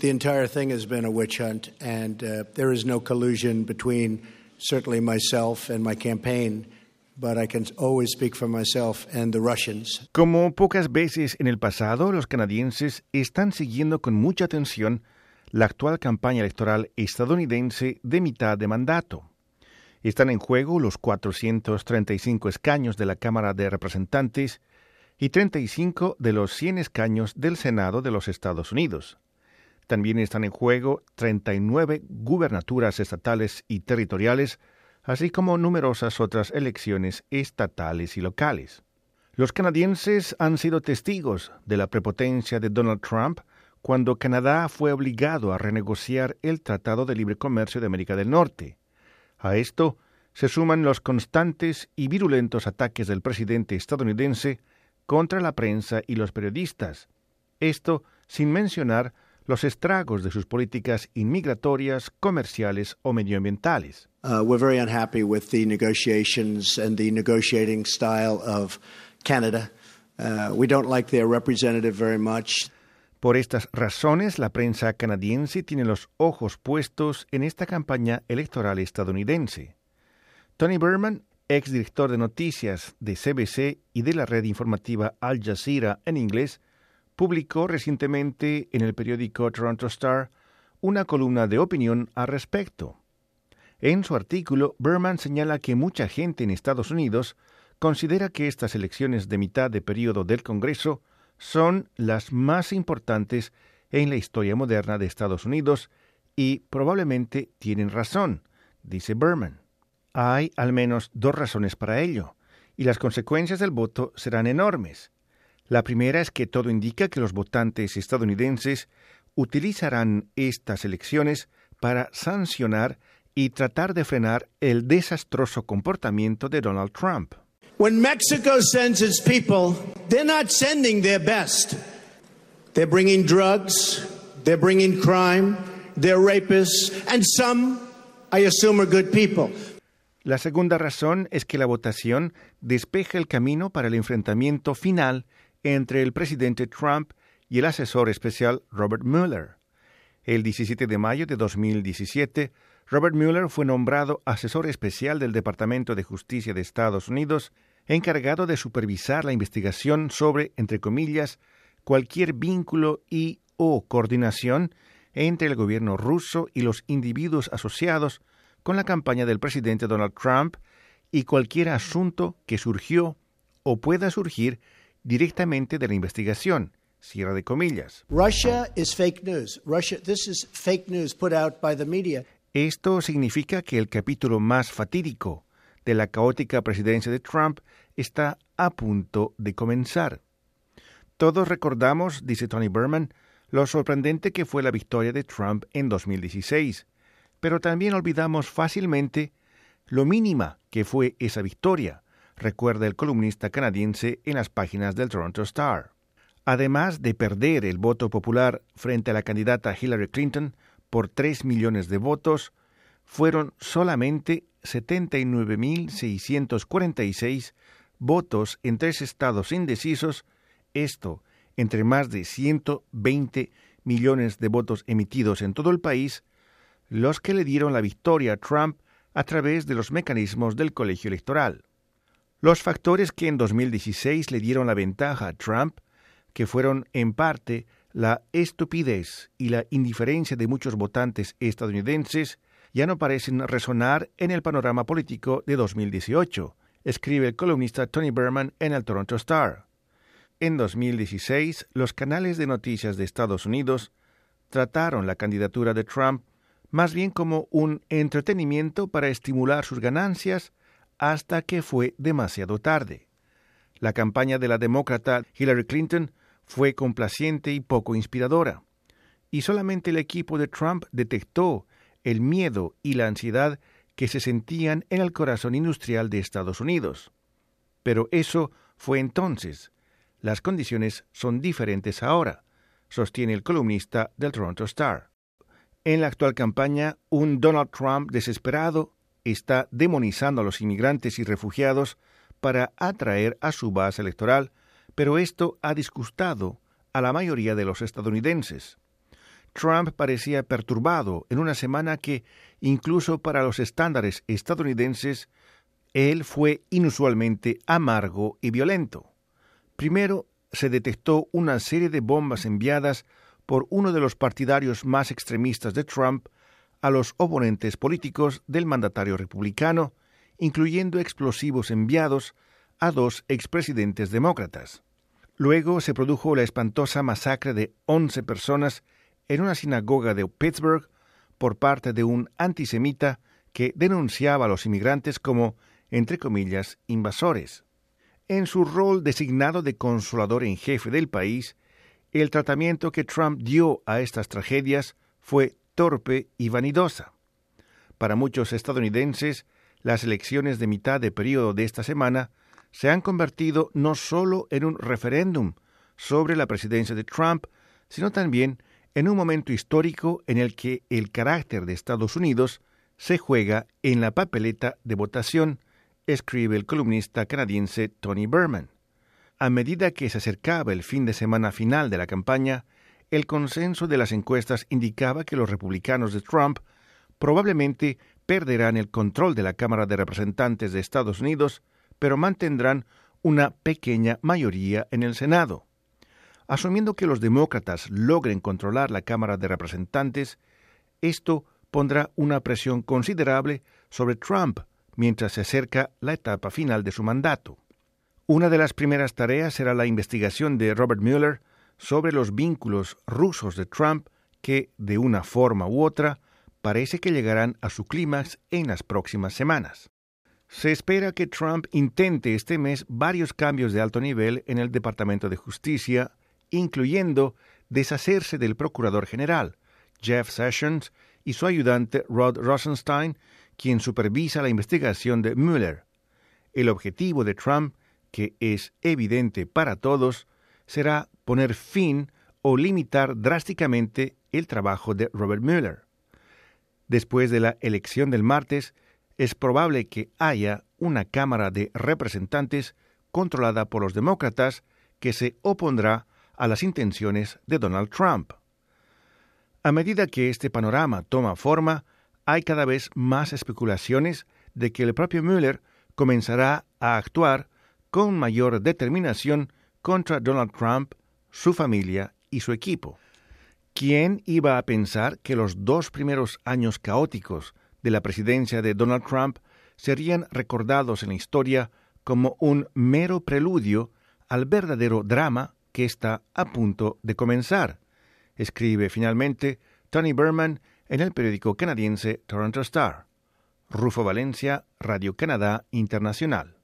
The entire thing has been a witch hunt, and uh, there is no collusion between certainly myself and my campaign. But I can always speak for myself and the Russians. Como pocas veces en el pasado, los canadienses están siguiendo con mucha atención la actual campaña electoral estadounidense de mitad de mandato. Están en juego los 435 escaños de la Cámara de Representantes y 35 de los 100 escaños del Senado de los Estados Unidos. También están en juego 39 gubernaturas estatales y territoriales, así como numerosas otras elecciones estatales y locales. Los canadienses han sido testigos de la prepotencia de Donald Trump cuando Canadá fue obligado a renegociar el Tratado de Libre Comercio de América del Norte. A esto se suman los constantes y virulentos ataques del presidente estadounidense contra la prensa y los periodistas. Esto sin mencionar los estragos de sus políticas inmigratorias, comerciales o medioambientales. Uh, we're very unhappy with the negotiations and the negotiating style of Canada. Uh, we don't like their representative very much. Por estas razones, la prensa canadiense tiene los ojos puestos en esta campaña electoral estadounidense. Tony Berman, ex director de noticias de CBC y de la red informativa Al Jazeera en inglés, publicó recientemente en el periódico Toronto Star una columna de opinión al respecto. En su artículo, Berman señala que mucha gente en Estados Unidos considera que estas elecciones de mitad de periodo del Congreso son las más importantes en la historia moderna de Estados Unidos y probablemente tienen razón, dice Berman. Hay al menos dos razones para ello, y las consecuencias del voto serán enormes. La primera es que todo indica que los votantes estadounidenses utilizarán estas elecciones para sancionar y tratar de frenar el desastroso comportamiento de Donald Trump. When Mexico sends its people, they're not sending their best. They're bringing drugs, they're bringing crime, they're rapists, and some, I assume, are good people. La segunda razón es que la votación despeja el camino para el enfrentamiento final entre el presidente Trump y el asesor especial Robert Mueller. El 17 de mayo de 2017, Robert Mueller fue nombrado asesor especial del Departamento de Justicia de Estados Unidos, encargado de supervisar la investigación sobre, entre comillas, cualquier vínculo y o coordinación entre el gobierno ruso y los individuos asociados con la campaña del presidente Donald Trump y cualquier asunto que surgió o pueda surgir directamente de la investigación. Cierra de comillas. Russia is fake news. Russia, this is fake news put out by the media. Esto significa que el capítulo más fatídico de la caótica presidencia de Trump está a punto de comenzar. Todos recordamos, dice Tony Berman, lo sorprendente que fue la victoria de Trump en 2016, pero también olvidamos fácilmente lo mínima que fue esa victoria, recuerda el columnista canadiense en las páginas del Toronto Star. Además de perder el voto popular frente a la candidata Hillary Clinton por 3 millones de votos, fueron solamente 79.646 votos en tres estados indecisos, esto entre más de 120 millones de votos emitidos en todo el país, los que le dieron la victoria a Trump a través de los mecanismos del colegio electoral. Los factores que en 2016 le dieron la ventaja a Trump, que fueron en parte la estupidez y la indiferencia de muchos votantes estadounidenses, ya no parecen resonar en el panorama político de 2018, escribe el columnista Tony Berman en el Toronto Star. En 2016, los canales de noticias de Estados Unidos trataron la candidatura de Trump más bien como un entretenimiento para estimular sus ganancias hasta que fue demasiado tarde. La campaña de la demócrata Hillary Clinton fue complaciente y poco inspiradora, y solamente el equipo de Trump detectó el miedo y la ansiedad que se sentían en el corazón industrial de Estados Unidos. Pero eso fue entonces. Las condiciones son diferentes ahora, sostiene el columnista del Toronto Star. En la actual campaña, un Donald Trump desesperado está demonizando a los inmigrantes y refugiados para atraer a su base electoral, pero esto ha disgustado a la mayoría de los estadounidenses. Trump parecía perturbado en una semana que, incluso para los estándares estadounidenses, él fue inusualmente amargo y violento. Primero, se detectó una serie de bombas enviadas por uno de los partidarios más extremistas de Trump a los oponentes políticos del mandatario republicano, incluyendo explosivos enviados a dos expresidentes demócratas. Luego se produjo la espantosa masacre de 11 personas en una sinagoga de Pittsburgh por parte de un antisemita que denunciaba a los inmigrantes como, entre comillas, invasores. En su rol designado de consolador en jefe del país, el tratamiento que Trump dio a estas tragedias fue torpe y vanidosa. Para muchos estadounidenses, las elecciones de mitad de periodo de esta semana se han convertido no solo en un referéndum sobre la presidencia de Trump, sino también en un momento histórico en el que el carácter de Estados Unidos se juega en la papeleta de votación escribe el columnista canadiense Tony Berman. A medida que se acercaba el fin de semana final de la campaña, el consenso de las encuestas indicaba que los republicanos de Trump probablemente perderán el control de la Cámara de Representantes de Estados Unidos, pero mantendrán una pequeña mayoría en el Senado. Asumiendo que los demócratas logren controlar la Cámara de Representantes, esto pondrá una presión considerable sobre Trump mientras se acerca la etapa final de su mandato. Una de las primeras tareas será la investigación de Robert Mueller sobre los vínculos rusos de Trump que, de una forma u otra, parece que llegarán a su clímax en las próximas semanas. Se espera que Trump intente este mes varios cambios de alto nivel en el Departamento de Justicia, incluyendo deshacerse del Procurador General, Jeff Sessions, y su ayudante Rod Rosenstein, quien supervisa la investigación de Mueller. El objetivo de Trump, que es evidente para todos, será poner fin o limitar drásticamente el trabajo de Robert Mueller. Después de la elección del martes, es probable que haya una Cámara de Representantes controlada por los demócratas que se opondrá a las intenciones de Donald Trump. A medida que este panorama toma forma, hay cada vez más especulaciones de que el propio Mueller comenzará a actuar con mayor determinación contra Donald Trump, su familia y su equipo. ¿Quién iba a pensar que los dos primeros años caóticos de la presidencia de Donald Trump serían recordados en la historia como un mero preludio al verdadero drama que está a punto de comenzar? Escribe finalmente Tony Berman en el periódico canadiense Toronto Star. Rufo Valencia, Radio Canadá Internacional.